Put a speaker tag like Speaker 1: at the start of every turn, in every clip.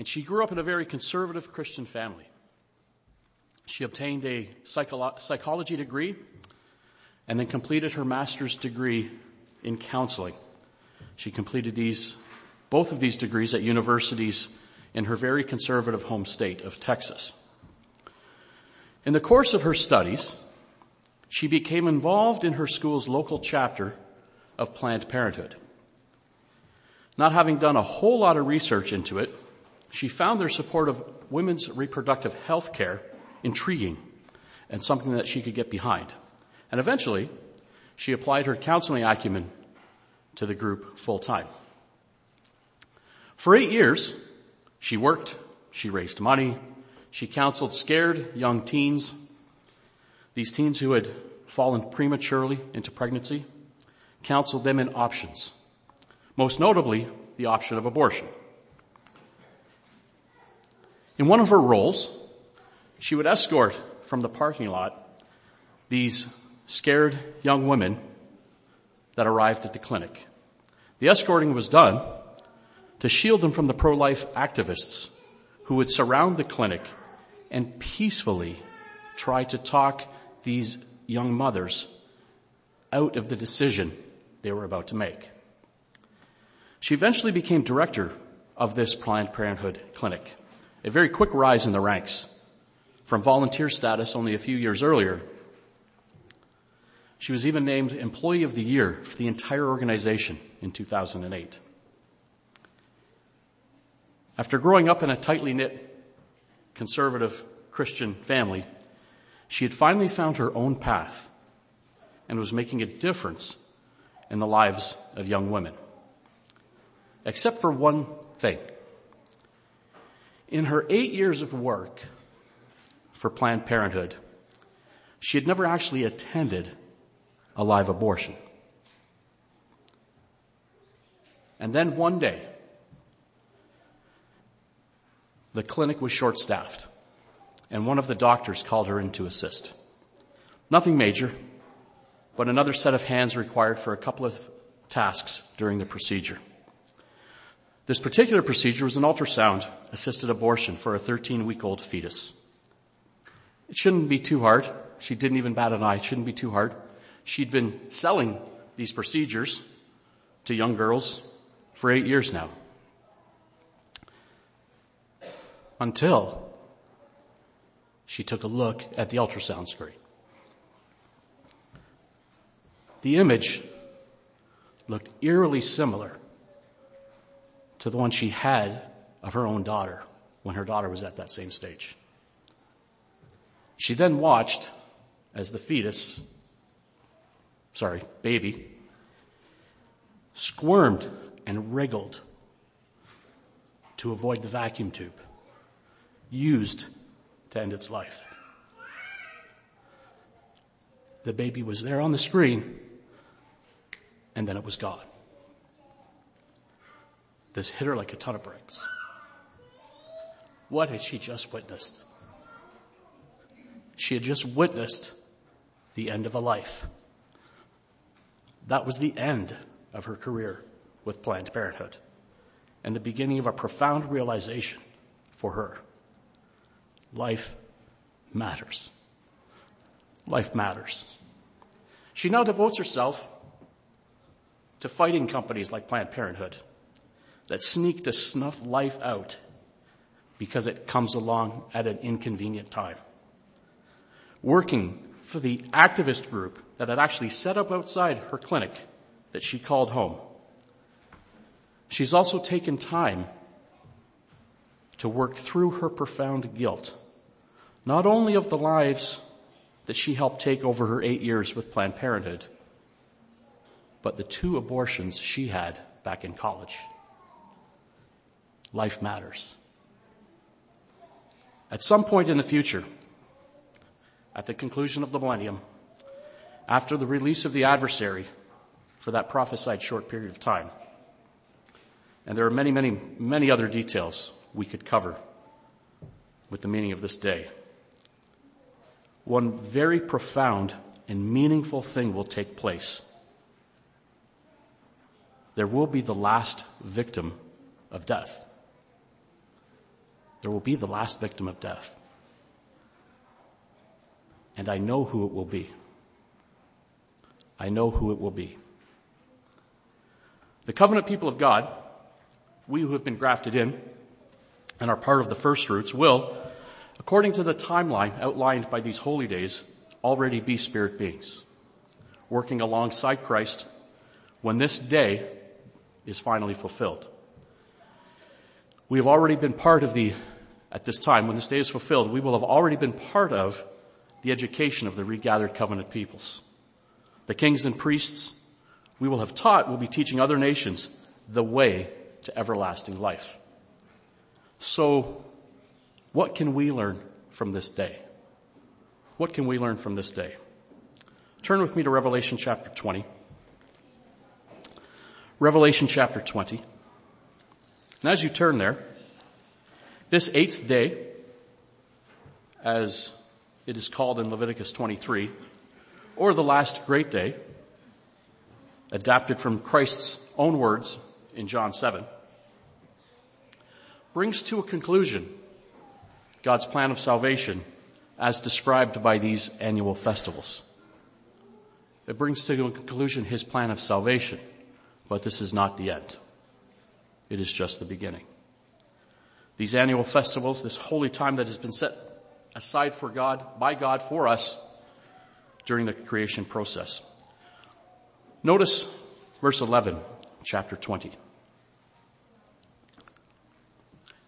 Speaker 1: And she grew up in a very conservative Christian family. She obtained a psycholo- psychology degree and then completed her master's degree in counseling. She completed these, both of these degrees at universities in her very conservative home state of Texas. In the course of her studies, she became involved in her school's local chapter of Planned Parenthood. Not having done a whole lot of research into it, she found their support of women's reproductive health care intriguing and something that she could get behind. And eventually, she applied her counseling acumen to the group full time. For eight years, she worked, she raised money, she counseled scared young teens, these teens who had fallen prematurely into pregnancy, counseled them in options. Most notably, the option of abortion. In one of her roles, she would escort from the parking lot these scared young women that arrived at the clinic. The escorting was done to shield them from the pro-life activists who would surround the clinic and peacefully try to talk these young mothers out of the decision they were about to make. She eventually became director of this Planned Parenthood clinic, a very quick rise in the ranks from volunteer status only a few years earlier. She was even named Employee of the Year for the entire organization in 2008. After growing up in a tightly knit conservative Christian family, she had finally found her own path and was making a difference in the lives of young women. Except for one thing. In her eight years of work for Planned Parenthood, she had never actually attended a live abortion. And then one day, the clinic was short staffed and one of the doctors called her in to assist. Nothing major, but another set of hands required for a couple of tasks during the procedure. This particular procedure was an ultrasound assisted abortion for a 13 week old fetus. It shouldn't be too hard. She didn't even bat an eye. It shouldn't be too hard. She'd been selling these procedures to young girls for eight years now. Until she took a look at the ultrasound screen. The image looked eerily similar to the one she had of her own daughter when her daughter was at that same stage. She then watched as the fetus, sorry, baby, squirmed and wriggled to avoid the vacuum tube used to end its life. The baby was there on the screen and then it was gone. This hit her like a ton of bricks. What had she just witnessed? She had just witnessed the end of a life. That was the end of her career with Planned Parenthood and the beginning of a profound realization for her. Life matters. Life matters. She now devotes herself to fighting companies like Planned Parenthood that sneak to snuff life out because it comes along at an inconvenient time. Working for the activist group that had actually set up outside her clinic that she called home. She's also taken time to work through her profound guilt, not only of the lives that she helped take over her eight years with Planned Parenthood, but the two abortions she had back in college. Life matters. At some point in the future, at the conclusion of the millennium, after the release of the adversary for that prophesied short period of time, and there are many, many, many other details we could cover with the meaning of this day. One very profound and meaningful thing will take place. There will be the last victim of death. There will be the last victim of death. And I know who it will be. I know who it will be. The covenant people of God, we who have been grafted in and are part of the first fruits will, according to the timeline outlined by these holy days, already be spirit beings, working alongside Christ when this day is finally fulfilled. We have already been part of the, at this time, when this day is fulfilled, we will have already been part of the education of the regathered covenant peoples. The kings and priests we will have taught will be teaching other nations the way to everlasting life. So what can we learn from this day? What can we learn from this day? Turn with me to Revelation chapter 20. Revelation chapter 20. And as you turn there, this eighth day, as it is called in Leviticus 23, or the last great day, adapted from Christ's own words in John 7, brings to a conclusion God's plan of salvation as described by these annual festivals. It brings to a conclusion his plan of salvation but this is not the end. It is just the beginning. These annual festivals, this holy time that has been set aside for God, by God for us during the creation process. Notice verse 11, chapter 20.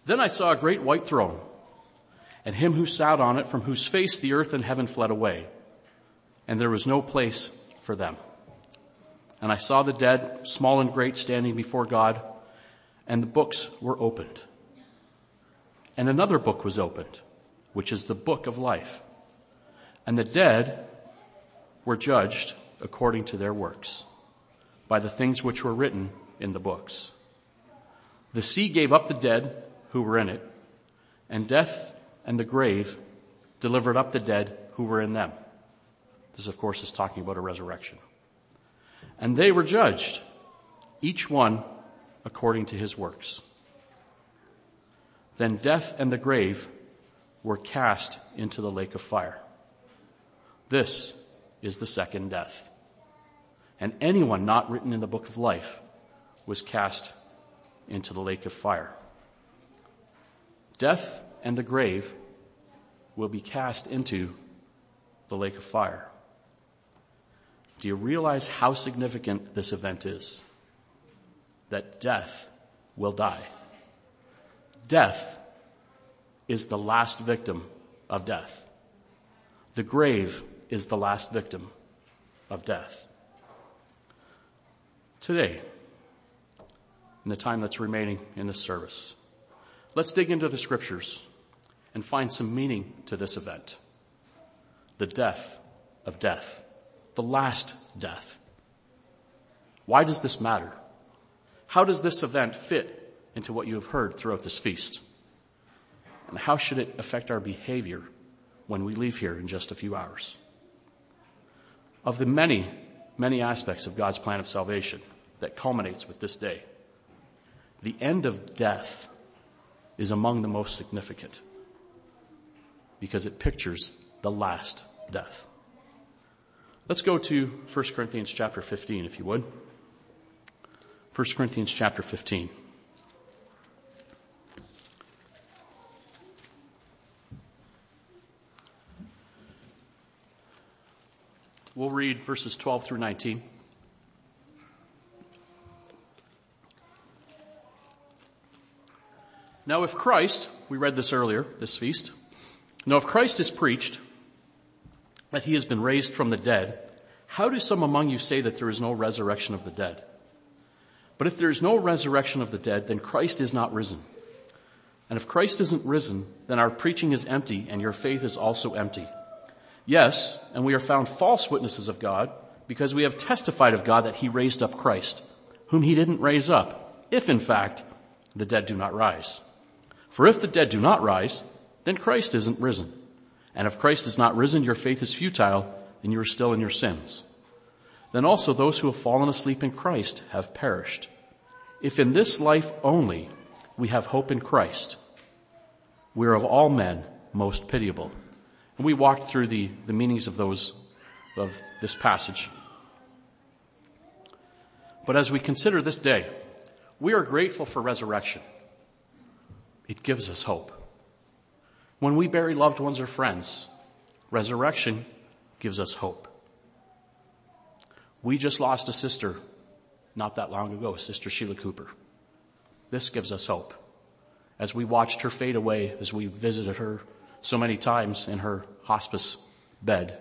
Speaker 1: Then I saw a great white throne and him who sat on it from whose face the earth and heaven fled away and there was no place for them. And I saw the dead, small and great, standing before God, and the books were opened. And another book was opened, which is the book of life. And the dead were judged according to their works, by the things which were written in the books. The sea gave up the dead who were in it, and death and the grave delivered up the dead who were in them. This of course is talking about a resurrection. And they were judged, each one according to his works. Then death and the grave were cast into the lake of fire. This is the second death. And anyone not written in the book of life was cast into the lake of fire. Death and the grave will be cast into the lake of fire. Do you realize how significant this event is? That death will die. Death is the last victim of death. The grave is the last victim of death. Today, in the time that's remaining in this service, let's dig into the scriptures and find some meaning to this event. The death of death the last death. Why does this matter? How does this event fit into what you have heard throughout this feast? And how should it affect our behavior when we leave here in just a few hours? Of the many, many aspects of God's plan of salvation that culminates with this day, the end of death is among the most significant because it pictures the last death. Let's go to 1 Corinthians chapter 15, if you would. 1 Corinthians chapter 15. We'll read verses 12 through 19. Now if Christ, we read this earlier, this feast, now if Christ is preached that he has been raised from the dead, how do some among you say that there is no resurrection of the dead? But if there is no resurrection of the dead, then Christ is not risen. And if Christ isn't risen, then our preaching is empty and your faith is also empty. Yes, and we are found false witnesses of God because we have testified of God that he raised up Christ, whom he didn't raise up, if in fact the dead do not rise. For if the dead do not rise, then Christ isn't risen. And if Christ is not risen, your faith is futile and you are still in your sins. Then also those who have fallen asleep in Christ have perished. If in this life only we have hope in Christ, we're of all men most pitiable. We walked through the, the meanings of those, of this passage. But as we consider this day, we are grateful for resurrection. It gives us hope. When we bury loved ones or friends, resurrection gives us hope. We just lost a sister not that long ago, Sister Sheila Cooper. This gives us hope. As we watched her fade away, as we visited her so many times in her hospice bed,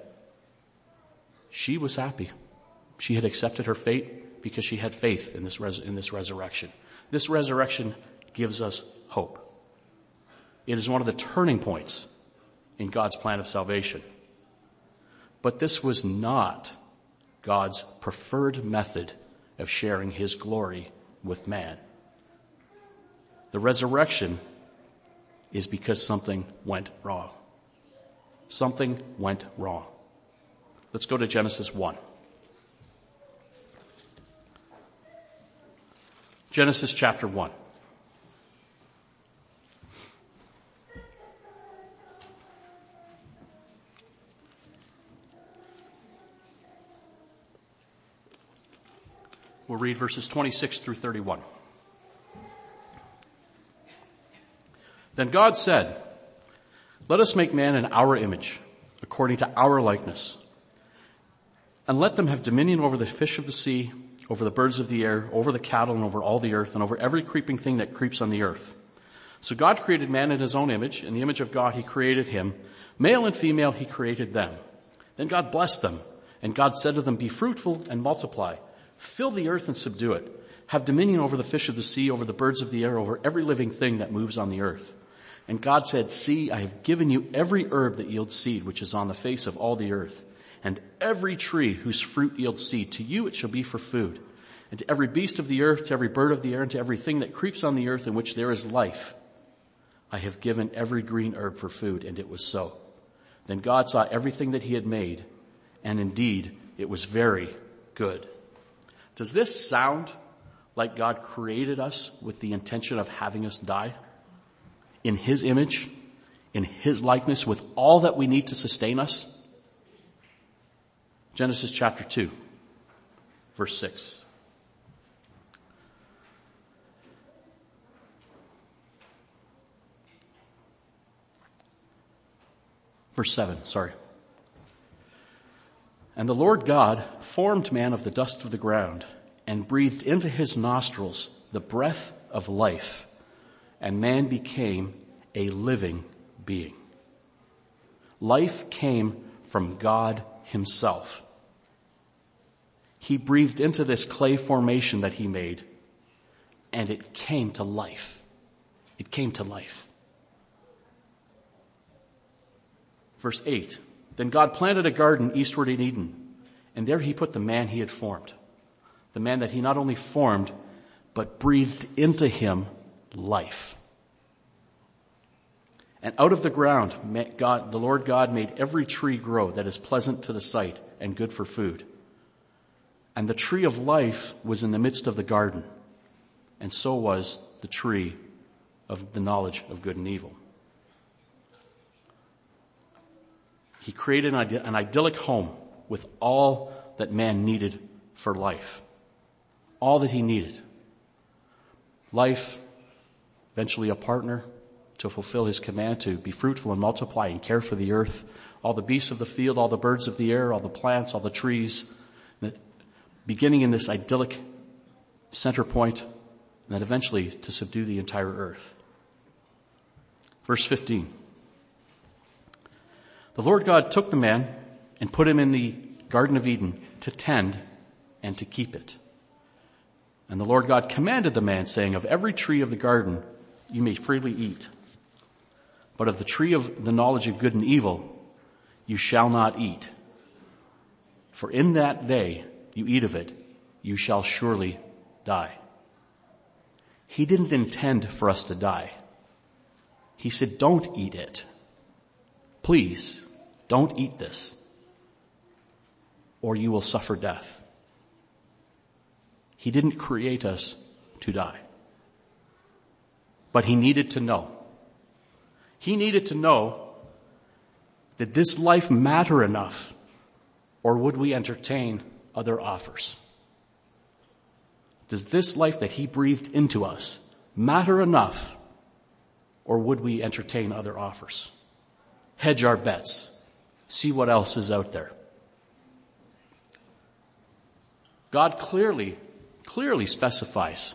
Speaker 1: she was happy. She had accepted her fate because she had faith in this, res- in this resurrection. This resurrection gives us hope. It is one of the turning points in God's plan of salvation. But this was not God's preferred method of sharing his glory with man. The resurrection is because something went wrong. Something went wrong. Let's go to Genesis 1. Genesis chapter 1. We'll read verses 26 through 31. Then God said, let us make man in our image, according to our likeness, and let them have dominion over the fish of the sea, over the birds of the air, over the cattle, and over all the earth, and over every creeping thing that creeps on the earth. So God created man in his own image. In the image of God, he created him. Male and female, he created them. Then God blessed them, and God said to them, be fruitful and multiply. Fill the earth and subdue it. Have dominion over the fish of the sea, over the birds of the air, over every living thing that moves on the earth. And God said, see, I have given you every herb that yields seed, which is on the face of all the earth, and every tree whose fruit yields seed. To you it shall be for food. And to every beast of the earth, to every bird of the air, and to everything that creeps on the earth in which there is life, I have given every green herb for food, and it was so. Then God saw everything that he had made, and indeed it was very good. Does this sound like God created us with the intention of having us die? In His image, in His likeness, with all that we need to sustain us? Genesis chapter 2, verse 6. Verse 7, sorry. And the Lord God formed man of the dust of the ground and breathed into his nostrils the breath of life and man became a living being. Life came from God himself. He breathed into this clay formation that he made and it came to life. It came to life. Verse 8. Then God planted a garden eastward in Eden, and there he put the man he had formed. The man that he not only formed, but breathed into him life. And out of the ground, God, the Lord God made every tree grow that is pleasant to the sight and good for food. And the tree of life was in the midst of the garden. And so was the tree of the knowledge of good and evil. He created an idyllic home with all that man needed for life. All that he needed. Life, eventually a partner, to fulfill his command to be fruitful and multiply and care for the earth, all the beasts of the field, all the birds of the air, all the plants, all the trees, beginning in this idyllic center point, and then eventually to subdue the entire earth. Verse 15. The Lord God took the man and put him in the Garden of Eden to tend and to keep it. And the Lord God commanded the man saying, of every tree of the garden you may freely eat, but of the tree of the knowledge of good and evil you shall not eat. For in that day you eat of it, you shall surely die. He didn't intend for us to die. He said, don't eat it. Please, don't eat this or you will suffer death. He didn't create us to die. But he needed to know He needed to know did this life matter enough or would we entertain other offers? Does this life that he breathed into us matter enough or would we entertain other offers? Hedge our bets. See what else is out there. God clearly, clearly specifies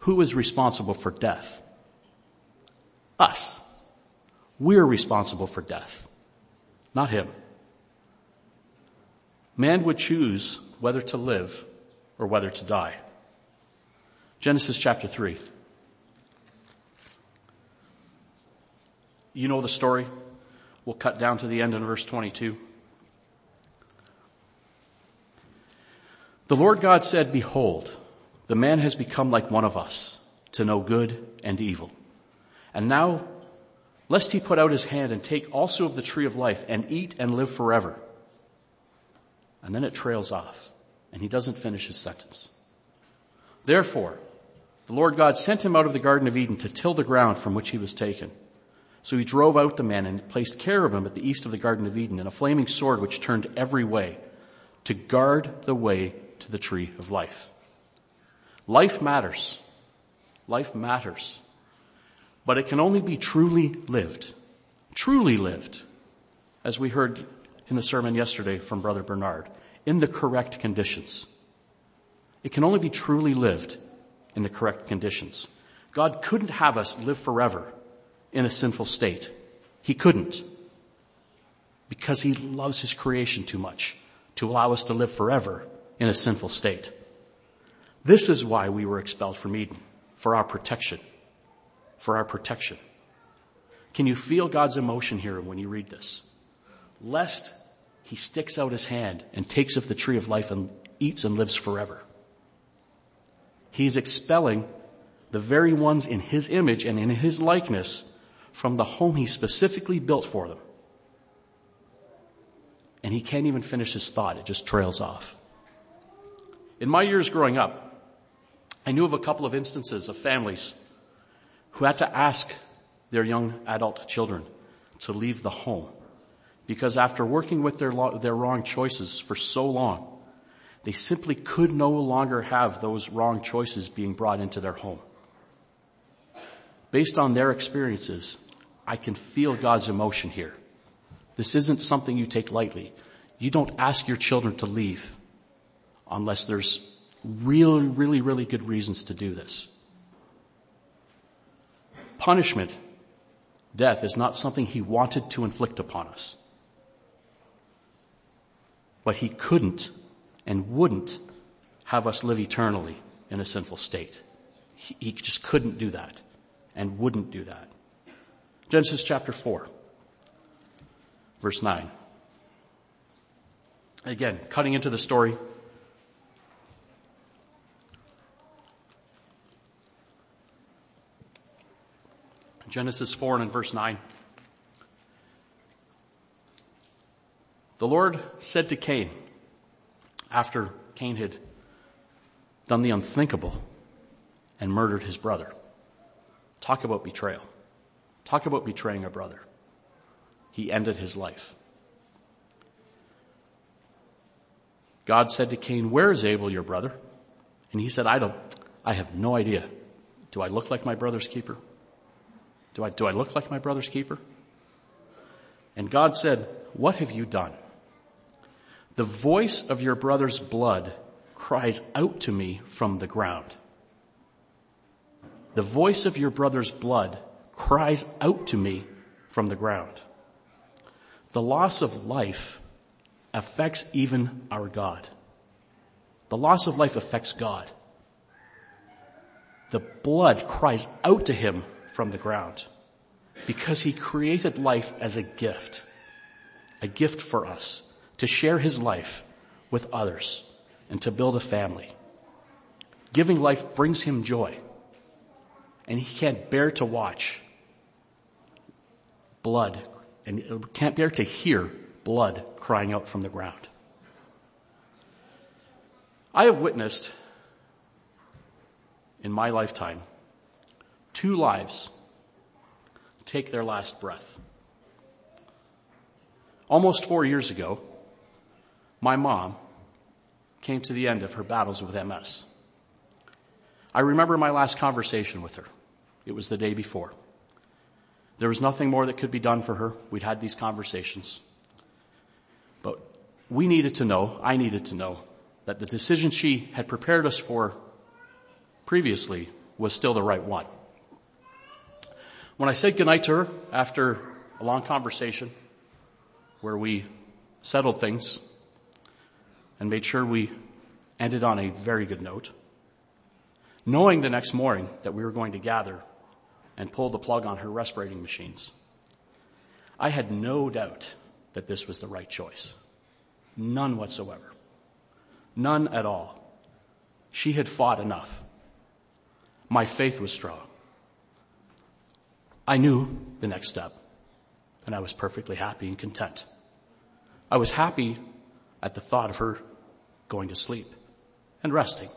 Speaker 1: who is responsible for death. Us. We're responsible for death, not him. Man would choose whether to live or whether to die. Genesis chapter 3. You know the story. We'll cut down to the end in verse 22. The Lord God said, behold, the man has become like one of us to know good and evil. And now, lest he put out his hand and take also of the tree of life and eat and live forever. And then it trails off and he doesn't finish his sentence. Therefore, the Lord God sent him out of the Garden of Eden to till the ground from which he was taken. So he drove out the man and placed cherubim at the east of the Garden of Eden and a flaming sword which turned every way to guard the way to the tree of life. Life matters. Life matters. But it can only be truly lived. Truly lived. As we heard in the sermon yesterday from Brother Bernard. In the correct conditions. It can only be truly lived in the correct conditions. God couldn't have us live forever in a sinful state. He couldn't. Because he loves his creation too much to allow us to live forever in a sinful state. This is why we were expelled from Eden. For our protection. For our protection. Can you feel God's emotion here when you read this? Lest he sticks out his hand and takes of the tree of life and eats and lives forever. He's expelling the very ones in his image and in his likeness from the home he specifically built for them. And he can't even finish his thought. It just trails off. In my years growing up, I knew of a couple of instances of families who had to ask their young adult children to leave the home because after working with their, their wrong choices for so long, they simply could no longer have those wrong choices being brought into their home. Based on their experiences, I can feel God's emotion here. This isn't something you take lightly. You don't ask your children to leave unless there's really, really, really good reasons to do this. Punishment, death, is not something he wanted to inflict upon us. But he couldn't and wouldn't have us live eternally in a sinful state. He, he just couldn't do that and wouldn't do that. Genesis chapter 4, verse 9. Again, cutting into the story. Genesis 4 and in verse 9. The Lord said to Cain, after Cain had done the unthinkable and murdered his brother, talk about betrayal. Talk about betraying a brother. He ended his life. God said to Cain, where is Abel, your brother? And he said, I don't, I have no idea. Do I look like my brother's keeper? Do I, do I look like my brother's keeper? And God said, what have you done? The voice of your brother's blood cries out to me from the ground. The voice of your brother's blood cries out to me from the ground. The loss of life affects even our God. The loss of life affects God. The blood cries out to him from the ground because he created life as a gift, a gift for us to share his life with others and to build a family. Giving life brings him joy and he can't bear to watch blood and can't bear to hear blood crying out from the ground. I have witnessed in my lifetime two lives take their last breath. Almost four years ago, my mom came to the end of her battles with MS. I remember my last conversation with her. It was the day before. There was nothing more that could be done for her. We'd had these conversations. But we needed to know, I needed to know, that the decision she had prepared us for previously was still the right one. When I said goodnight to her after a long conversation where we settled things and made sure we ended on a very good note, knowing the next morning that we were going to gather and pull the plug on her respirating machines. I had no doubt that this was the right choice. None whatsoever. None at all. She had fought enough. My faith was strong. I knew the next step and I was perfectly happy and content. I was happy at the thought of her going to sleep and resting.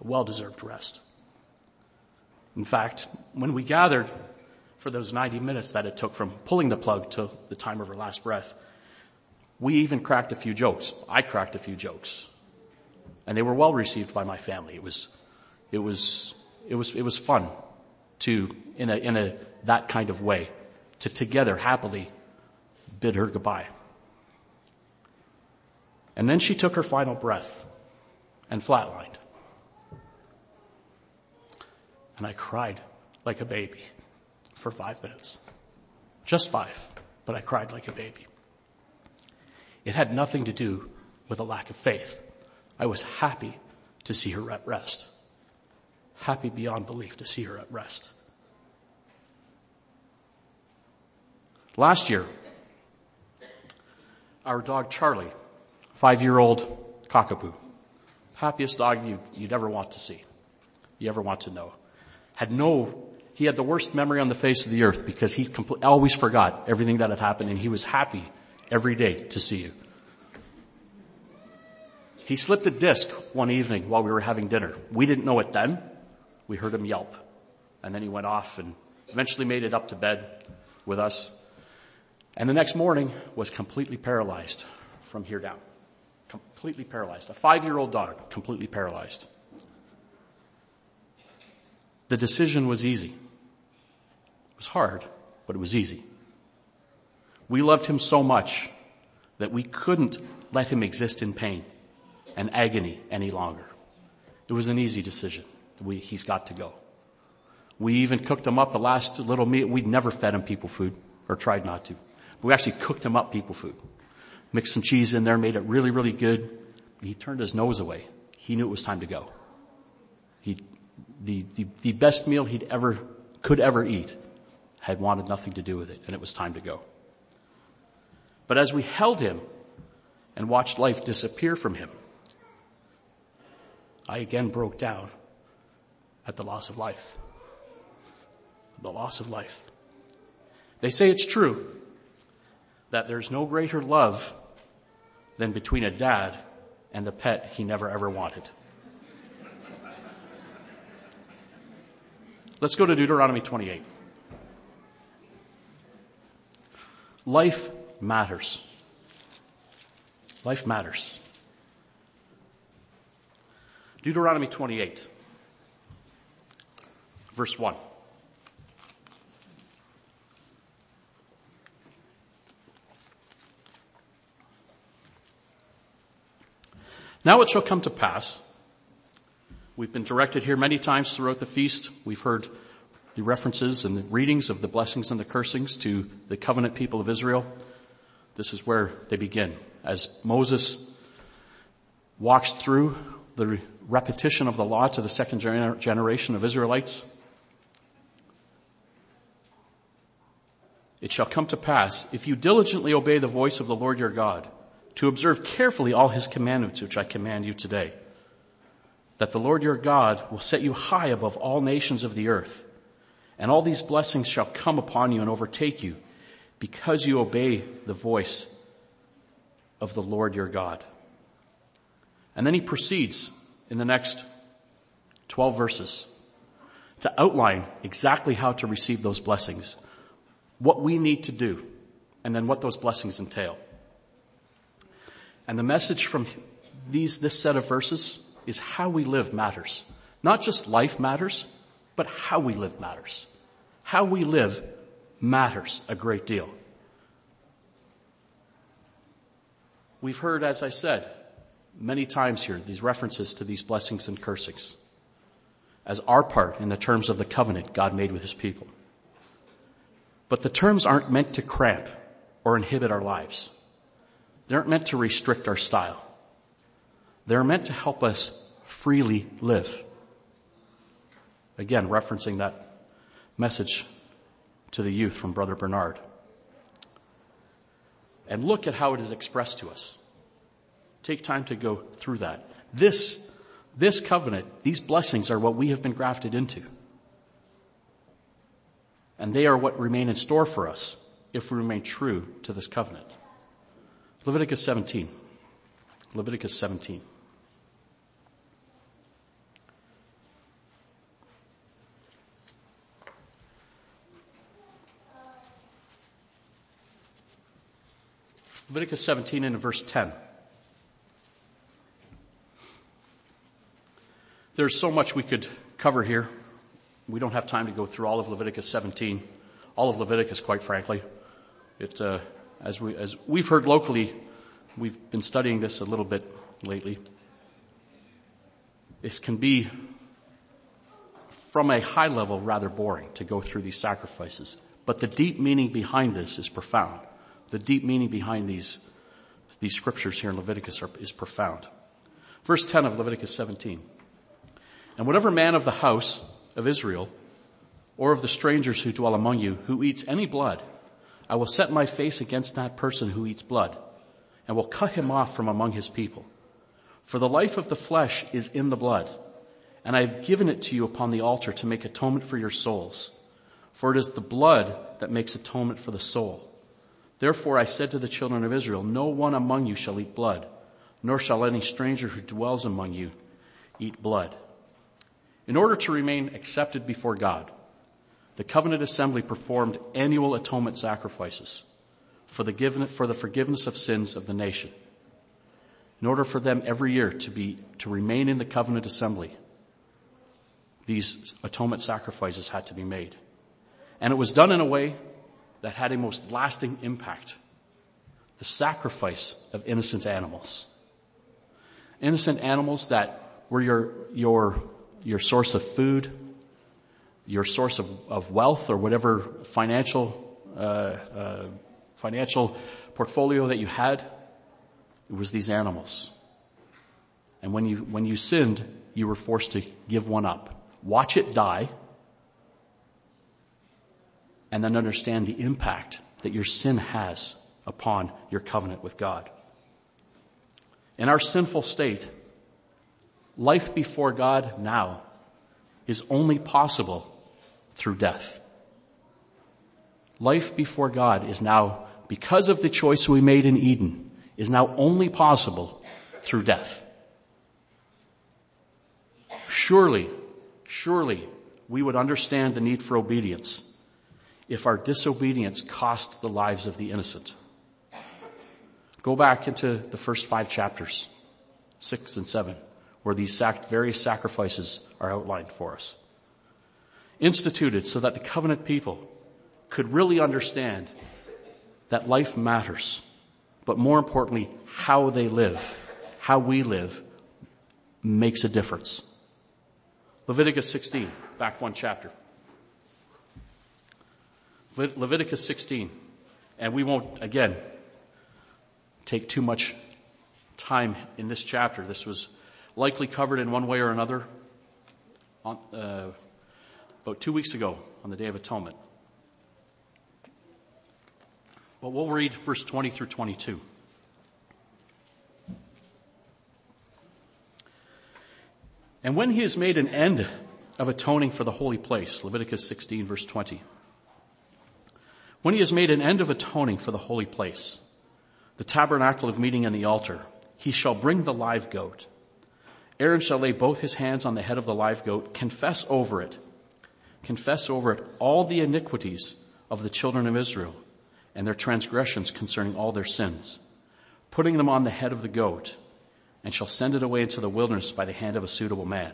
Speaker 1: A well-deserved rest. In fact, when we gathered for those 90 minutes that it took from pulling the plug to the time of her last breath, we even cracked a few jokes. I cracked a few jokes. And they were well received by my family. It was, it was, it was, it was fun to, in a, in a, that kind of way, to together happily bid her goodbye. And then she took her final breath and flatlined. And I cried like a baby for five minutes. Just five, but I cried like a baby. It had nothing to do with a lack of faith. I was happy to see her at rest. Happy beyond belief to see her at rest. Last year, our dog Charlie, five-year-old cockapoo, happiest dog you'd, you'd ever want to see, you ever want to know, had no, he had the worst memory on the face of the earth because he compl- always forgot everything that had happened and he was happy every day to see you. He slipped a disc one evening while we were having dinner. We didn't know it then. We heard him yelp. And then he went off and eventually made it up to bed with us. And the next morning was completely paralyzed from here down. Completely paralyzed. A five-year-old dog, completely paralyzed. The decision was easy. It was hard, but it was easy. We loved him so much that we couldn't let him exist in pain and agony any longer. It was an easy decision. We, he's got to go. We even cooked him up the last little meal. We'd never fed him people food or tried not to. But We actually cooked him up people food. Mixed some cheese in there, made it really, really good. He turned his nose away. He knew it was time to go. He, the, the, the best meal he'd ever, could ever eat had wanted nothing to do with it and it was time to go. But as we held him and watched life disappear from him, I again broke down at the loss of life. The loss of life. They say it's true that there's no greater love than between a dad and the pet he never ever wanted. Let's go to Deuteronomy 28. Life matters. Life matters. Deuteronomy 28, verse 1. Now it shall come to pass, we've been directed here many times throughout the feast, we've heard the references and the readings of the blessings and the cursings to the covenant people of Israel. This is where they begin. As Moses walks through the repetition of the law to the second generation of Israelites, it shall come to pass, if you diligently obey the voice of the Lord your God, to observe carefully all his commandments which I command you today, that the Lord your God will set you high above all nations of the earth, and all these blessings shall come upon you and overtake you because you obey the voice of the Lord your God. And then he proceeds in the next 12 verses to outline exactly how to receive those blessings, what we need to do, and then what those blessings entail. And the message from these, this set of verses is how we live matters. Not just life matters, but how we live matters. How we live matters a great deal. We've heard, as I said, many times here, these references to these blessings and cursings as our part in the terms of the covenant God made with his people. But the terms aren't meant to cramp or inhibit our lives. They aren't meant to restrict our style. They're meant to help us freely live. Again, referencing that message to the youth from Brother Bernard. And look at how it is expressed to us. Take time to go through that. This, this covenant, these blessings are what we have been grafted into. And they are what remain in store for us if we remain true to this covenant. Leviticus 17. Leviticus 17. Leviticus 17 and verse 10. There's so much we could cover here. We don't have time to go through all of Leviticus 17, all of Leviticus, quite frankly. It, uh, as we as we've heard locally, we've been studying this a little bit lately. This can be, from a high level, rather boring to go through these sacrifices. But the deep meaning behind this is profound. The deep meaning behind these, these scriptures here in Leviticus are, is profound. Verse 10 of Leviticus 17. And whatever man of the house of Israel or of the strangers who dwell among you who eats any blood, I will set my face against that person who eats blood and will cut him off from among his people. For the life of the flesh is in the blood, and I have given it to you upon the altar to make atonement for your souls. For it is the blood that makes atonement for the soul. Therefore I said to the children of Israel, no one among you shall eat blood, nor shall any stranger who dwells among you eat blood. In order to remain accepted before God, the covenant assembly performed annual atonement sacrifices for the, forgiveness of sins of the nation. In order for them every year to be, to remain in the covenant assembly, these atonement sacrifices had to be made. And it was done in a way that had a most lasting impact. The sacrifice of innocent animals. Innocent animals that were your, your, your source of food, your source of, of wealth or whatever financial, uh, uh, financial portfolio that you had, it was these animals. And when you, when you sinned, you were forced to give one up. Watch it die, and then understand the impact that your sin has upon your covenant with God. In our sinful state, life before God now is only possible through death. Life before God is now, because of the choice we made in Eden, is now only possible through death. Surely, surely we would understand the need for obedience if our disobedience cost the lives of the innocent. Go back into the first five chapters, six and seven, where these sac- various sacrifices are outlined for us instituted so that the covenant people could really understand that life matters, but more importantly, how they live, how we live makes a difference. Leviticus 16, back one chapter. Le- Leviticus 16, and we won't, again, take too much time in this chapter. This was likely covered in one way or another on, uh, about two weeks ago on the Day of Atonement. But we'll read verse 20 through 22. And when he has made an end of atoning for the holy place, Leviticus 16 verse 20. When he has made an end of atoning for the holy place, the tabernacle of meeting and the altar, he shall bring the live goat. Aaron shall lay both his hands on the head of the live goat, confess over it, confess over it all the iniquities of the children of Israel and their transgressions concerning all their sins, putting them on the head of the goat, and shall send it away into the wilderness by the hand of a suitable man.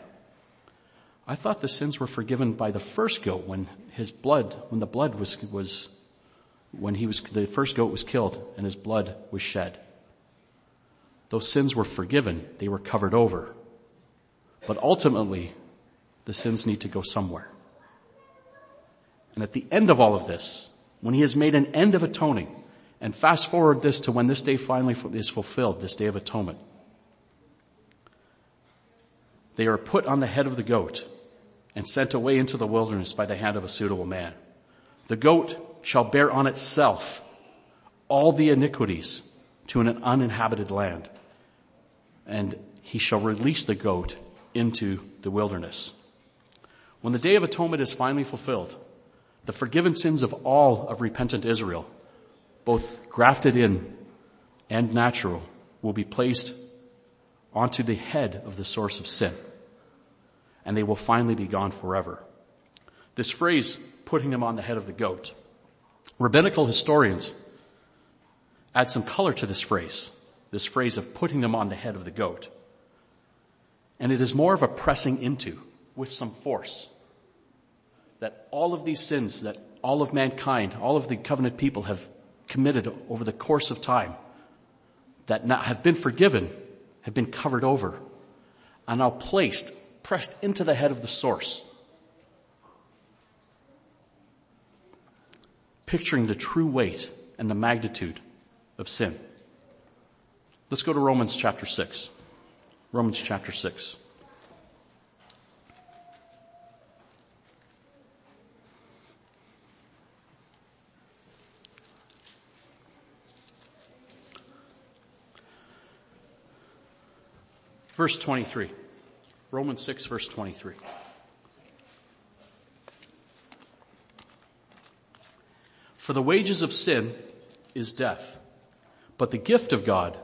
Speaker 1: I thought the sins were forgiven by the first goat when his blood, when the blood was, was, when he was, the first goat was killed and his blood was shed. Those sins were forgiven. They were covered over. But ultimately, the sins need to go somewhere. And at the end of all of this, when he has made an end of atoning, and fast forward this to when this day finally is fulfilled, this day of atonement, they are put on the head of the goat and sent away into the wilderness by the hand of a suitable man. The goat shall bear on itself all the iniquities to an uninhabited land, and he shall release the goat into the wilderness. When the day of atonement is finally fulfilled, the forgiven sins of all of repentant Israel, both grafted in and natural, will be placed onto the head of the source of sin. And they will finally be gone forever. This phrase, putting him on the head of the goat, rabbinical historians add some color to this phrase, this phrase of putting them on the head of the goat. And it is more of a pressing into with some force that all of these sins that all of mankind, all of the covenant people have committed over the course of time that have been forgiven, have been covered over, are now placed, pressed into the head of the source. Picturing the true weight and the magnitude of sin. Let's go to Romans chapter 6. Romans chapter 6. Verse 23. Romans 6 verse 23. For the wages of sin is death, but the gift of God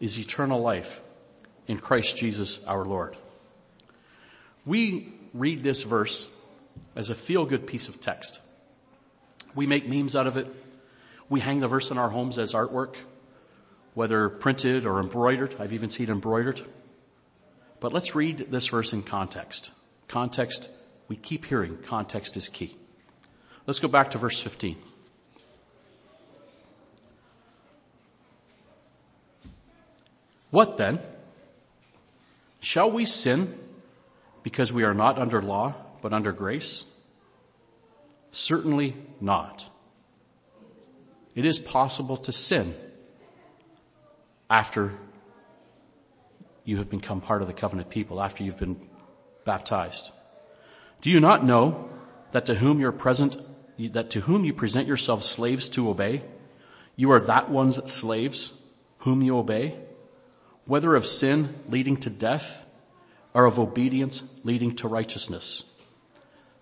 Speaker 1: is eternal life in Christ Jesus our Lord. We read this verse as a feel-good piece of text. We make memes out of it. We hang the verse in our homes as artwork, whether printed or embroidered. I've even seen embroidered. But let's read this verse in context. Context, we keep hearing context is key. Let's go back to verse 15. What then? Shall we sin because we are not under law, but under grace? Certainly not. It is possible to sin after you have become part of the covenant people after you've been baptized. Do you not know that to whom you're present, that to whom you present yourselves slaves to obey, you are that one's slaves whom you obey, whether of sin leading to death or of obedience leading to righteousness.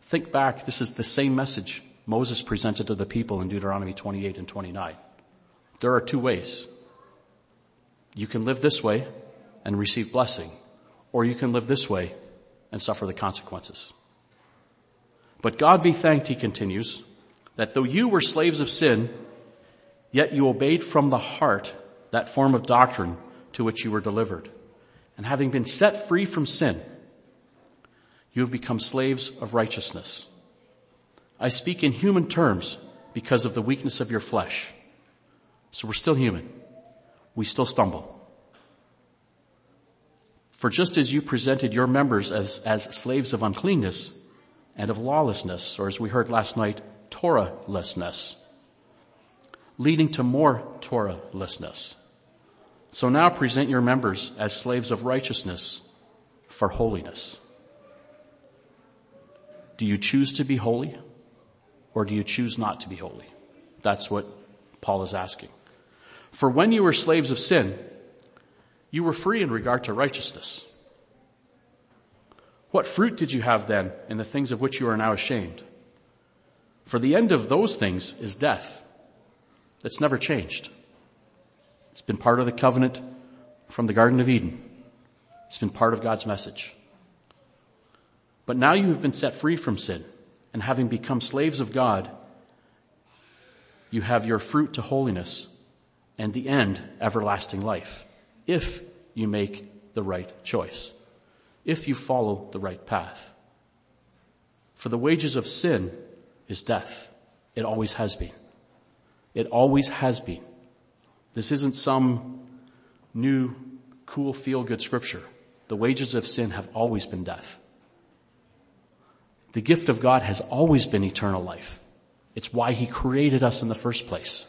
Speaker 1: Think back, this is the same message Moses presented to the people in Deuteronomy 28 and 29. There are two ways. You can live this way and receive blessing, or you can live this way and suffer the consequences. But God be thanked, he continues, that though you were slaves of sin, yet you obeyed from the heart that form of doctrine to which you were delivered. And having been set free from sin, you have become slaves of righteousness. I speak in human terms because of the weakness of your flesh. So we're still human. We still stumble. For just as you presented your members as, as slaves of uncleanness and of lawlessness, or as we heard last night, Torahlessness, leading to more Torahlessness. So now present your members as slaves of righteousness for holiness. Do you choose to be holy or do you choose not to be holy? That's what Paul is asking. For when you were slaves of sin, you were free in regard to righteousness. What fruit did you have then in the things of which you are now ashamed? For the end of those things is death. It's never changed. It's been part of the covenant from the Garden of Eden. It's been part of God's message. But now you have been set free from sin and having become slaves of God, you have your fruit to holiness and the end everlasting life. If you make the right choice. If you follow the right path. For the wages of sin is death. It always has been. It always has been. This isn't some new, cool, feel-good scripture. The wages of sin have always been death. The gift of God has always been eternal life. It's why He created us in the first place.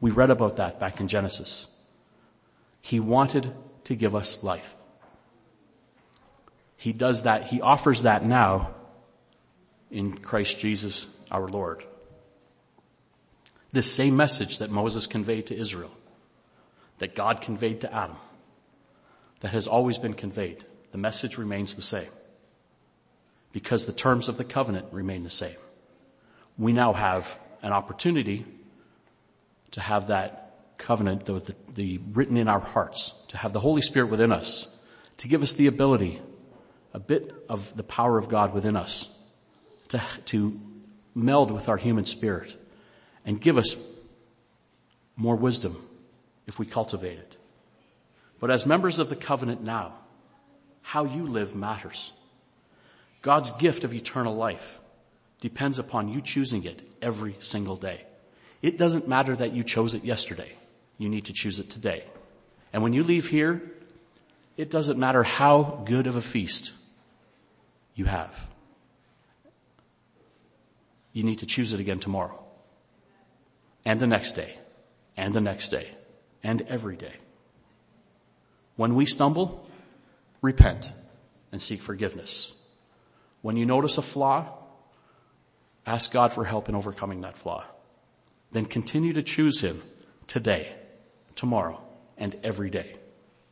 Speaker 1: We read about that back in Genesis. He wanted to give us life. He does that, He offers that now in Christ Jesus our Lord. This same message that Moses conveyed to Israel, that God conveyed to Adam, that has always been conveyed, the message remains the same. Because the terms of the covenant remain the same. We now have an opportunity to have that covenant, the, the, the written in our hearts, to have the Holy Spirit within us, to give us the ability, a bit of the power of God within us, to, to meld with our human spirit and give us more wisdom if we cultivate it. But as members of the covenant now, how you live matters. God's gift of eternal life depends upon you choosing it every single day. It doesn't matter that you chose it yesterday. You need to choose it today. And when you leave here, it doesn't matter how good of a feast you have. You need to choose it again tomorrow. And the next day. And the next day. And every day. When we stumble, repent and seek forgiveness. When you notice a flaw, ask God for help in overcoming that flaw. Then continue to choose Him today, tomorrow, and every day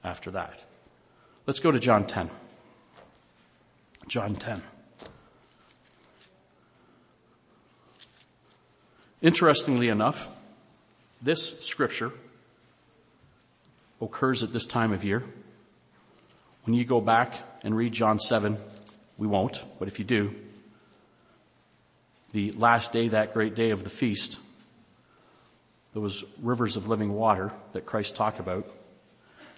Speaker 1: after that. Let's go to John 10. John 10. Interestingly enough, this scripture occurs at this time of year. When you go back and read John 7, we won't, but if you do, the last day, that great day of the feast, those rivers of living water that Christ talked about,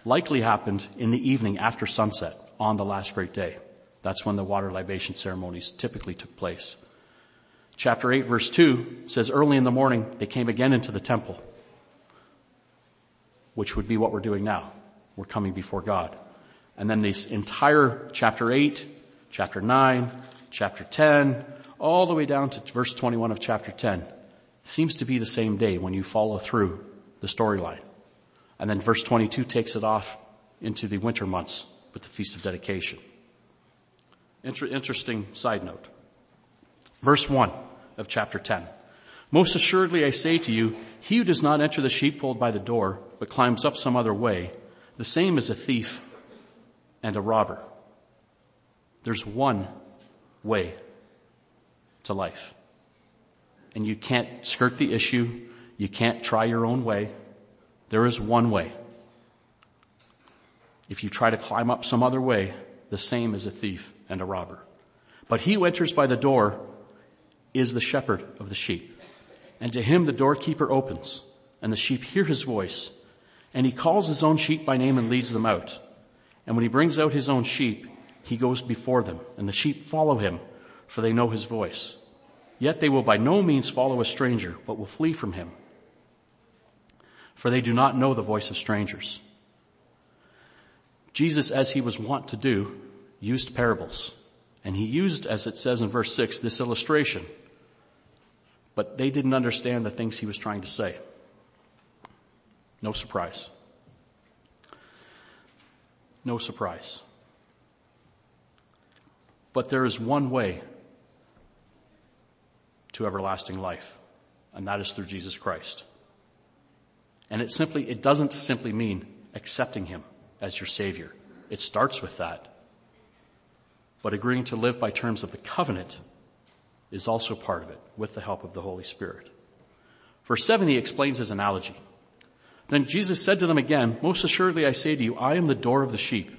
Speaker 1: likely happened in the evening after sunset on the last great day. That's when the water libation ceremonies typically took place. Chapter 8 verse 2 says early in the morning they came again into the temple, which would be what we're doing now. We're coming before God. And then this entire chapter 8, chapter 9, chapter 10, all the way down to verse 21 of chapter 10 seems to be the same day when you follow through the storyline. And then verse 22 takes it off into the winter months with the Feast of Dedication. Inter- interesting side note. Verse 1 of chapter 10. Most assuredly I say to you, he who does not enter the sheepfold by the door, but climbs up some other way, the same is a thief and a robber. There's one way to life. And you can't skirt the issue. You can't try your own way. There is one way. If you try to climb up some other way, the same as a thief and a robber. But he who enters by the door is the shepherd of the sheep. And to him the doorkeeper opens, and the sheep hear his voice, and he calls his own sheep by name and leads them out. And when he brings out his own sheep, he goes before them, and the sheep follow him, for they know his voice. Yet they will by no means follow a stranger, but will flee from him. For they do not know the voice of strangers. Jesus, as he was wont to do, used parables. And he used, as it says in verse 6, this illustration. But they didn't understand the things he was trying to say. No surprise. No surprise. But there is one way to everlasting life, and that is through Jesus Christ. And it simply, it doesn't simply mean accepting Him as your Savior. It starts with that. But agreeing to live by terms of the covenant is also part of it with the help of the Holy Spirit. Verse 7 he explains his analogy. Then Jesus said to them again, most assuredly I say to you, I am the door of the sheep.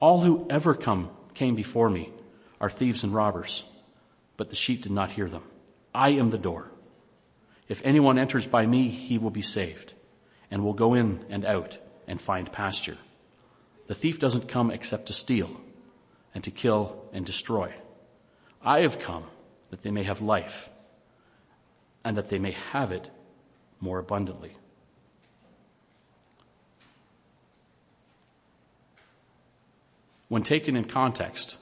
Speaker 1: All who ever come came before me are thieves and robbers, but the sheep did not hear them. I am the door. If anyone enters by me, he will be saved and will go in and out and find pasture. The thief doesn't come except to steal and to kill and destroy. I have come that they may have life and that they may have it more abundantly. When taken in context,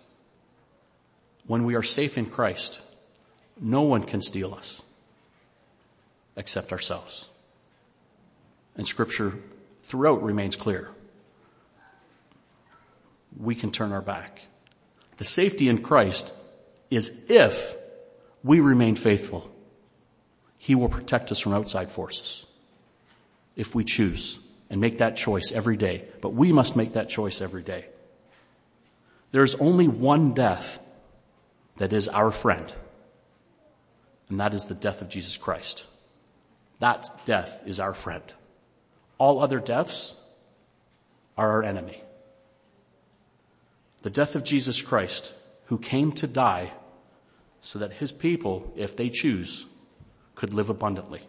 Speaker 1: when we are safe in Christ, no one can steal us except ourselves. And scripture throughout remains clear. We can turn our back. The safety in Christ is if we remain faithful. He will protect us from outside forces. If we choose and make that choice every day. But we must make that choice every day. There's only one death that is our friend. And that is the death of Jesus Christ. That death is our friend. All other deaths are our enemy. The death of Jesus Christ, who came to die so that his people, if they choose, could live abundantly.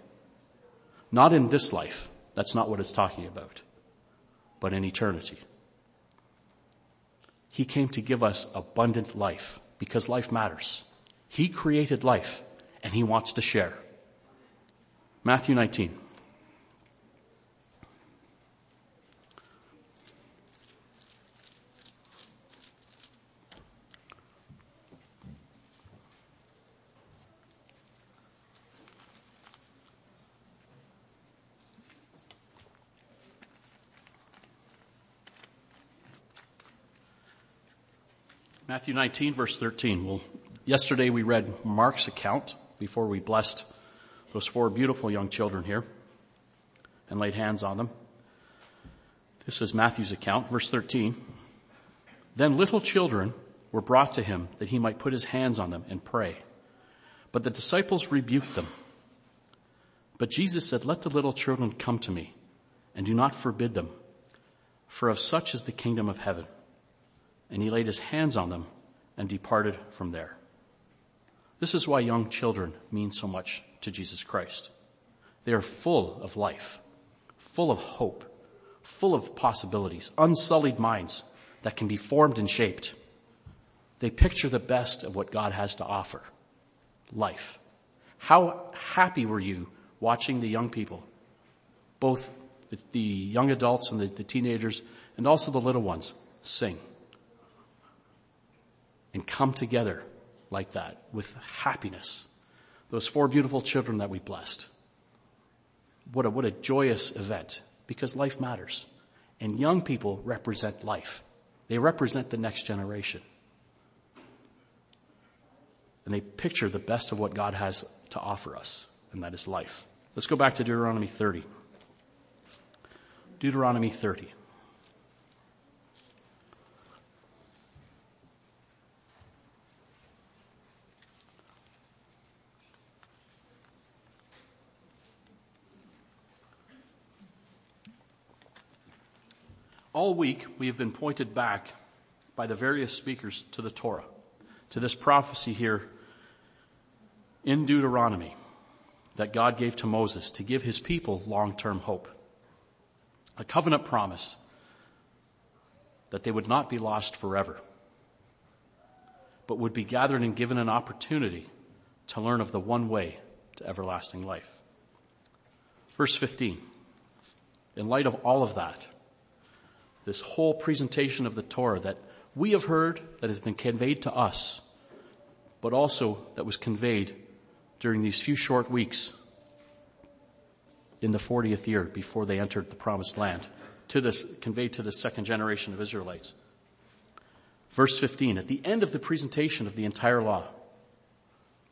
Speaker 1: Not in this life. That's not what it's talking about. But in eternity. He came to give us abundant life because life matters. He created life and he wants to share. Matthew 19. Matthew 19 verse 13. Well, yesterday we read Mark's account before we blessed those four beautiful young children here and laid hands on them. This is Matthew's account, verse 13. Then little children were brought to him that he might put his hands on them and pray. But the disciples rebuked them. But Jesus said, let the little children come to me and do not forbid them, for of such is the kingdom of heaven. And he laid his hands on them and departed from there. This is why young children mean so much to Jesus Christ. They are full of life, full of hope, full of possibilities, unsullied minds that can be formed and shaped. They picture the best of what God has to offer. Life. How happy were you watching the young people, both the, young adults and the teenagers and also the little ones sing and come together like that with happiness. Those four beautiful children that we blessed. What a, what a joyous event because life matters. And young people represent life. They represent the next generation. And they picture the best of what God has to offer us, and that is life. Let's go back to Deuteronomy 30. Deuteronomy 30. All week, we have been pointed back by the various speakers to the Torah, to this prophecy here in Deuteronomy that God gave to Moses to give his people long-term hope. A covenant promise that they would not be lost forever, but would be gathered and given an opportunity to learn of the one way to everlasting life. Verse 15. In light of all of that, this whole presentation of the Torah that we have heard that has been conveyed to us, but also that was conveyed during these few short weeks in the 40th year before they entered the promised land to this, conveyed to the second generation of Israelites. Verse 15, at the end of the presentation of the entire law,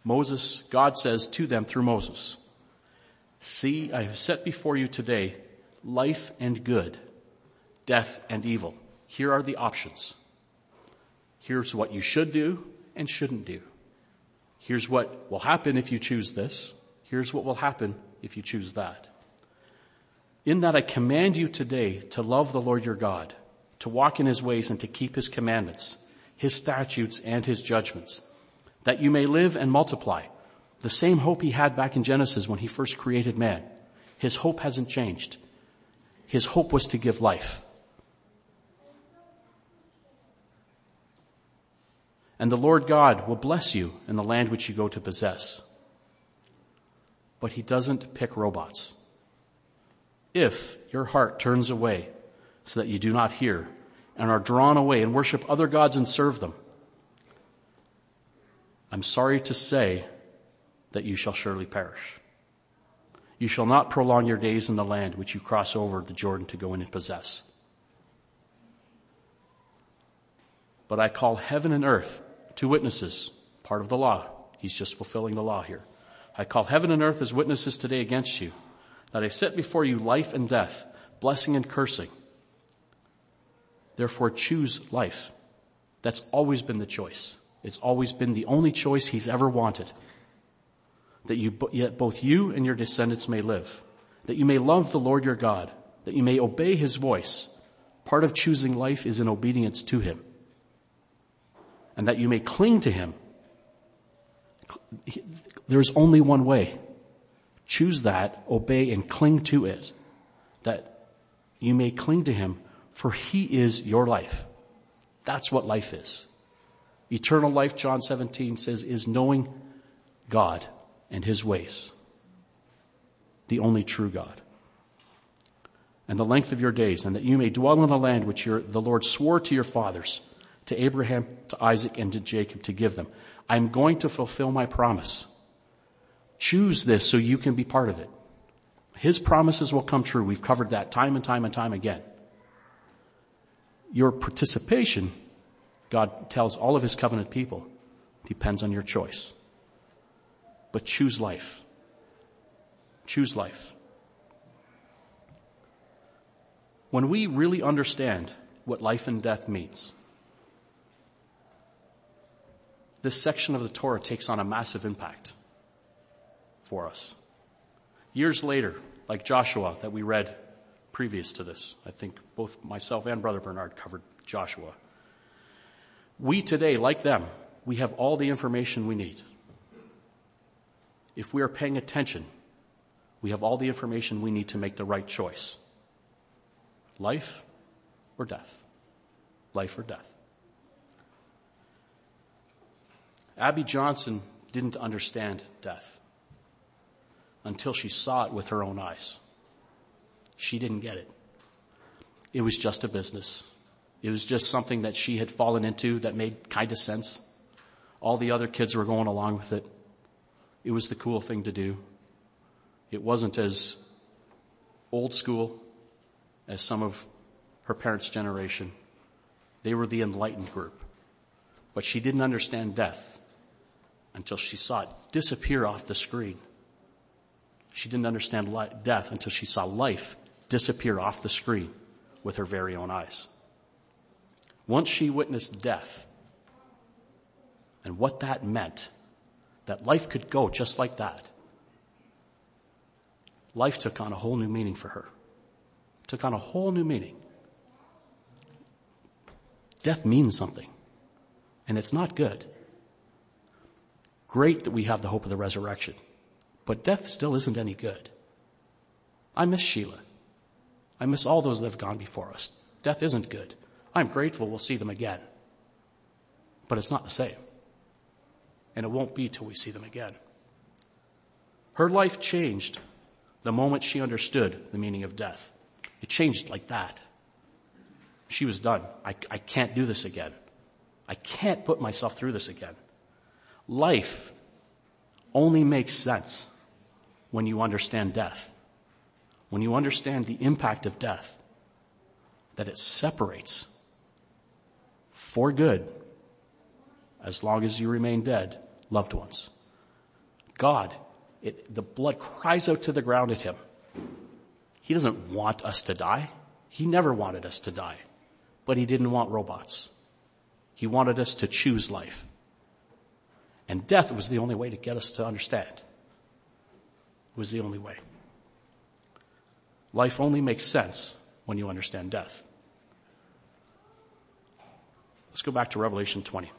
Speaker 1: Moses, God says to them through Moses, see, I have set before you today life and good, death, and evil. Here are the options. Here's what you should do and shouldn't do. Here's what will happen if you choose this. Here's what will happen if you choose that. In that I command you today to love the Lord your God, to walk in his ways and to keep his commandments, his statutes and his judgments, that you may live and multiply, The same hope he had back in Genesis when he first created man. His hope hasn't changed. His hope was to give life. And the Lord God will bless you in the land which you go to possess. But he doesn't pick robots. If your heart turns away so that you do not hear and are drawn away and worship other gods and serve them, I'm sorry to say that you shall surely perish. You shall not prolong your days in the land which you cross over the Jordan to go in and possess. But I call heaven and earth two witnesses, part of the law. He's just fulfilling the law here. I call heaven and earth as witnesses today against you, that I've set before you life and death, blessing and cursing. Therefore choose life. That's always been the choice. It's always been the only choice he's ever wanted. That you, yet both you and your descendants may live. That you may love the Lord your God. That you may obey his voice. Part of choosing life is in obedience to him and that you may cling to him. There's only one way. Choose that, obey and cling to it, that you may cling to him for he is your life. That's what life is. Eternal life, John 17 says, is knowing God and his ways. The only true God. And the length of your days, and that you may dwell in the land which your, the Lord swore to your fathers to Abraham, to Isaac, and to Jacob to give them. I'm going to fulfill my promise. Choose this so you can be part of it. His promises will come true. We've covered that time and time and time again. Your participation, God tells all of his covenant people, depends on your choice. But choose life. Choose life. When we really understand what life and death means, this section of the Torah takes on a massive impact for us. Years later, like Joshua that we read previous to this, I think both myself and Brother Bernard covered Joshua. We today, like them, we have all the information we need. If we are paying attention, we have all the information we need to make the right choice. Life or death. Life or death. Abby Johnson didn't understand death until she saw it with her own eyes. She didn't get it. It was just a business. It was just something that she had fallen into that made kind of sense. All the other kids were going along with it. It was the cool thing to do. It wasn't as old school as some of her parents' generation. They were the enlightened group. But she didn't understand death until she saw it disappear off the screen. She didn't understand death until she saw life disappear off the screen with her very own eyes. Once she witnessed death and what that meant, that life could go just like that, life took on a whole new meaning for her. Took on a whole new meaning. Death means something. And it's not good. Great that we have the hope of the resurrection. But death still isn't any good. I miss Sheila. I miss all those that have gone before us. Death isn't good. I'm grateful we'll see them again. But it's not the same. And it won't be till we see them again. Her life changed the moment she understood the meaning of death. It changed like that. She was done. I, I can't do this again. I can't put myself through this again. Life only makes sense when you understand death. When you understand the impact of death, that it separates for good, as long as you remain dead, loved ones. God, it, the blood cries out to the ground at him. He doesn't want us to die. He never wanted us to die, but he didn't want robots. He wanted us to choose life. And death was the only way to get us to understand. It was the only way. Life only makes sense when you understand death. Let's go back to Revelation 20.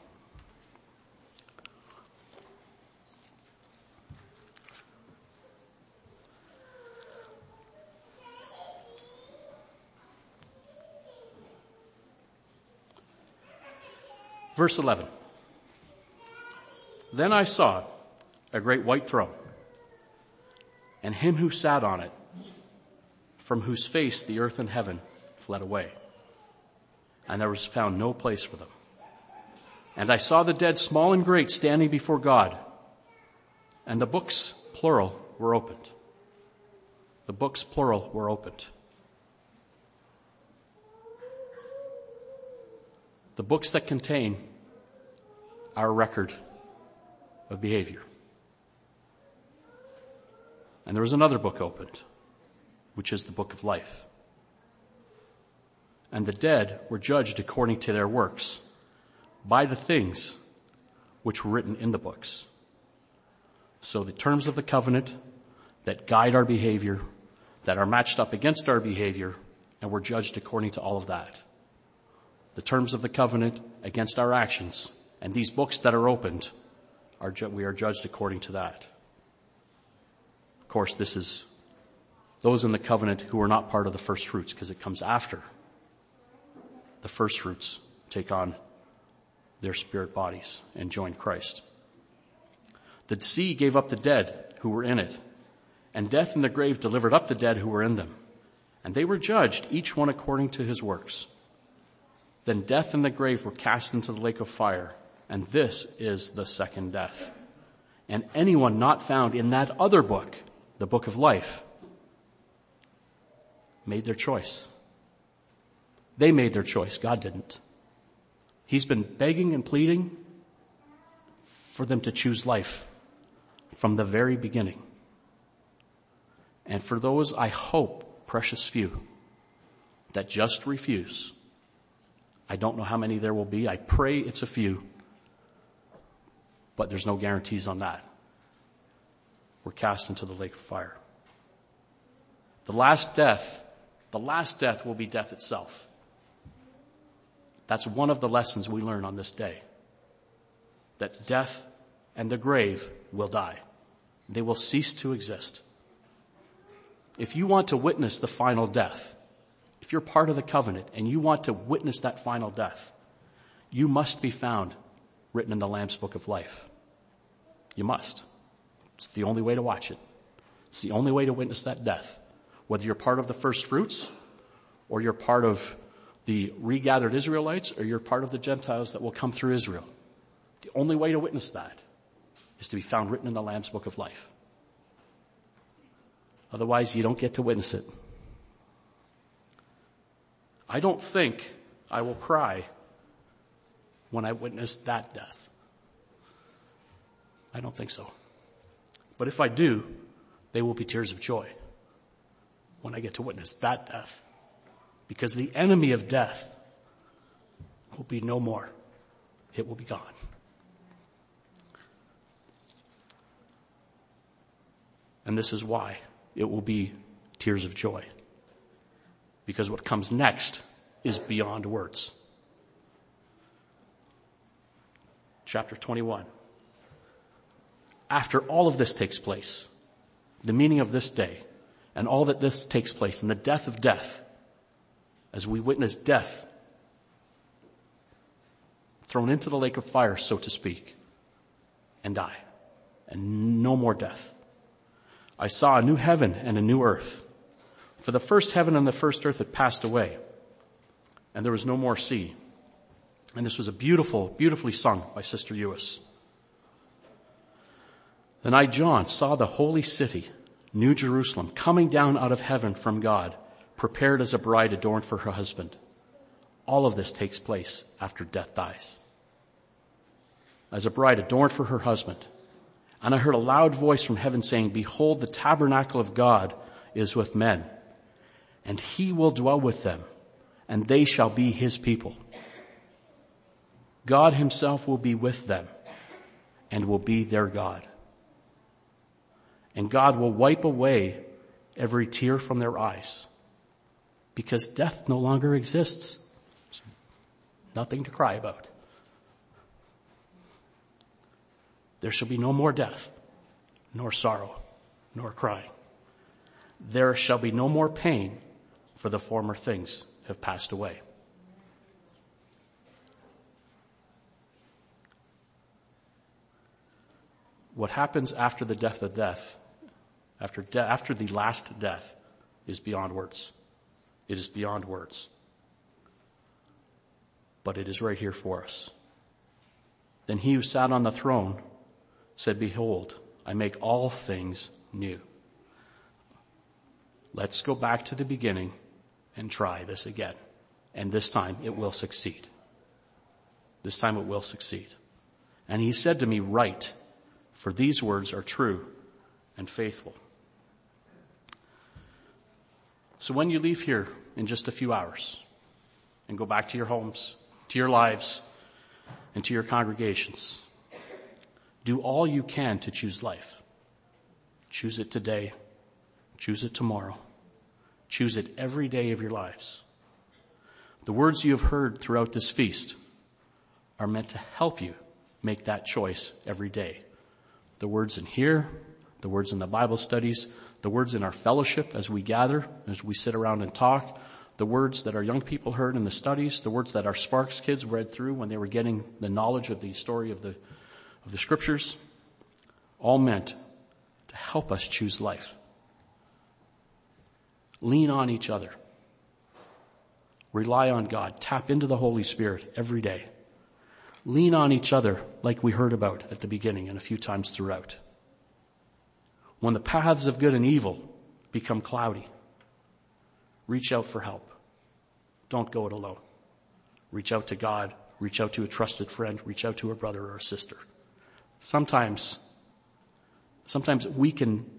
Speaker 1: Verse 11. Then I saw a great white throne and him who sat on it, from whose face the earth and heaven fled away. And there was found no place for them. And I saw the dead, small and great, standing before God. And the books, plural, were opened. The books, plural, were opened. The books that contain our record of behavior. And there was another book opened, which is the book of life. And the dead were judged according to their works by the things which were written in the books. So the terms of the covenant that guide our behavior, that are matched up against our behavior, and we're judged according to all of that. The terms of the covenant against our actions, and these books that are opened, are ju- we are judged according to that. Of course, this is those in the covenant who are not part of the first fruits because it comes after the first fruits take on their spirit bodies and join Christ. The sea gave up the dead who were in it, and death and the grave delivered up the dead who were in them. And they were judged, each one according to his works. Then death and the grave were cast into the lake of fire, and this is the second death. And anyone not found in that other book the book of life, made their choice. They made their choice. God didn't. He's been begging and pleading for them to choose life from the very beginning. And for those, I hope, precious few that just refuse. I don't know how many there will be. I pray it's a few, but there's no guarantees on that We're cast into the lake of fire. The last death, the last death will be death itself. That's one of the lessons we learn on this day. That death and the grave will die. They will cease to exist. If you want to witness the final death, if you're part of the covenant and you want to witness that final death, you must be found written in the Lamb's book of life. You must. It's the only way to watch it. It's the only way to witness that death. Whether you're part of the first fruits, or you're part of the regathered Israelites, or you're part of the Gentiles that will come through Israel. The only way to witness that is to be found written in the Lamb's Book of Life. Otherwise, you don't get to witness it. I don't think I will cry when I witness that death. I don't think so. But if I do, they will be tears of joy when I get to witness that death. Because the enemy of death will be no more. It will be gone. And this is why it will be tears of joy. Because what comes next is beyond words. Chapter 21 after all of this takes place, the meaning of this day, and all that this takes place, and the death of death, as we witness death thrown into the lake of fire, so to speak, and die, and no more death. I saw a new heaven and a new earth. For the first heaven and the first earth had passed away, and there was no more sea. And this was a beautiful, beautifully sung by Sister Ewis. Then I, John, saw the holy city, New Jerusalem, coming down out of heaven from God, prepared as a bride adorned for her husband. All of this takes place after death dies. As a bride adorned for her husband. And I heard a loud voice from heaven saying, behold, the tabernacle of God is with men and he will dwell with them and they shall be his people. God himself will be with them and will be their God and God will wipe away every tear from their eyes because death no longer exists. Nothing to cry about. There shall be no more death, nor sorrow, nor crying. There shall be no more pain, for the former things have passed away. What happens after the death of death, after, de- after the last death, is beyond words. It is beyond words. But it is right here for us. Then he who sat on the throne said, Behold, I make all things new. Let's go back to the beginning and try this again. And this time it will succeed. This time it will succeed. And he said to me, write, for these words are true and faithful. So when you leave here in just a few hours and go back to your homes, to your lives, and to your congregations, do all you can to choose life. Choose it today. Choose it tomorrow. Choose it every day of your lives. The words you have heard throughout this feast are meant to help you make that choice every day. The words in here, the words in the Bible studies, the words in our fellowship as we gather, as we sit around and talk, the words that our young people heard in the studies, the words that our Sparks kids read through when they were getting the knowledge of the story of the, of the scriptures, all meant to help us choose life. Lean on each other. Rely on God. Tap into the Holy Spirit every day. Lean on each other like we heard about at the beginning and a few times throughout. When the paths of good and evil become cloudy, reach out for help. Don't go it alone. Reach out to God. Reach out to a trusted friend. Reach out to a brother or a sister. Sometimes, sometimes we can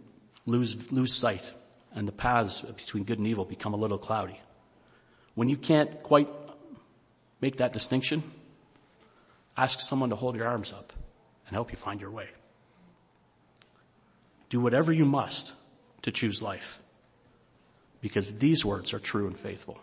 Speaker 1: lose, lose sight and the paths between good and evil become a little cloudy. When you can't quite make that distinction, Ask someone to hold your arms up and help you find your way. Do whatever you must to choose life because these words are true and faithful.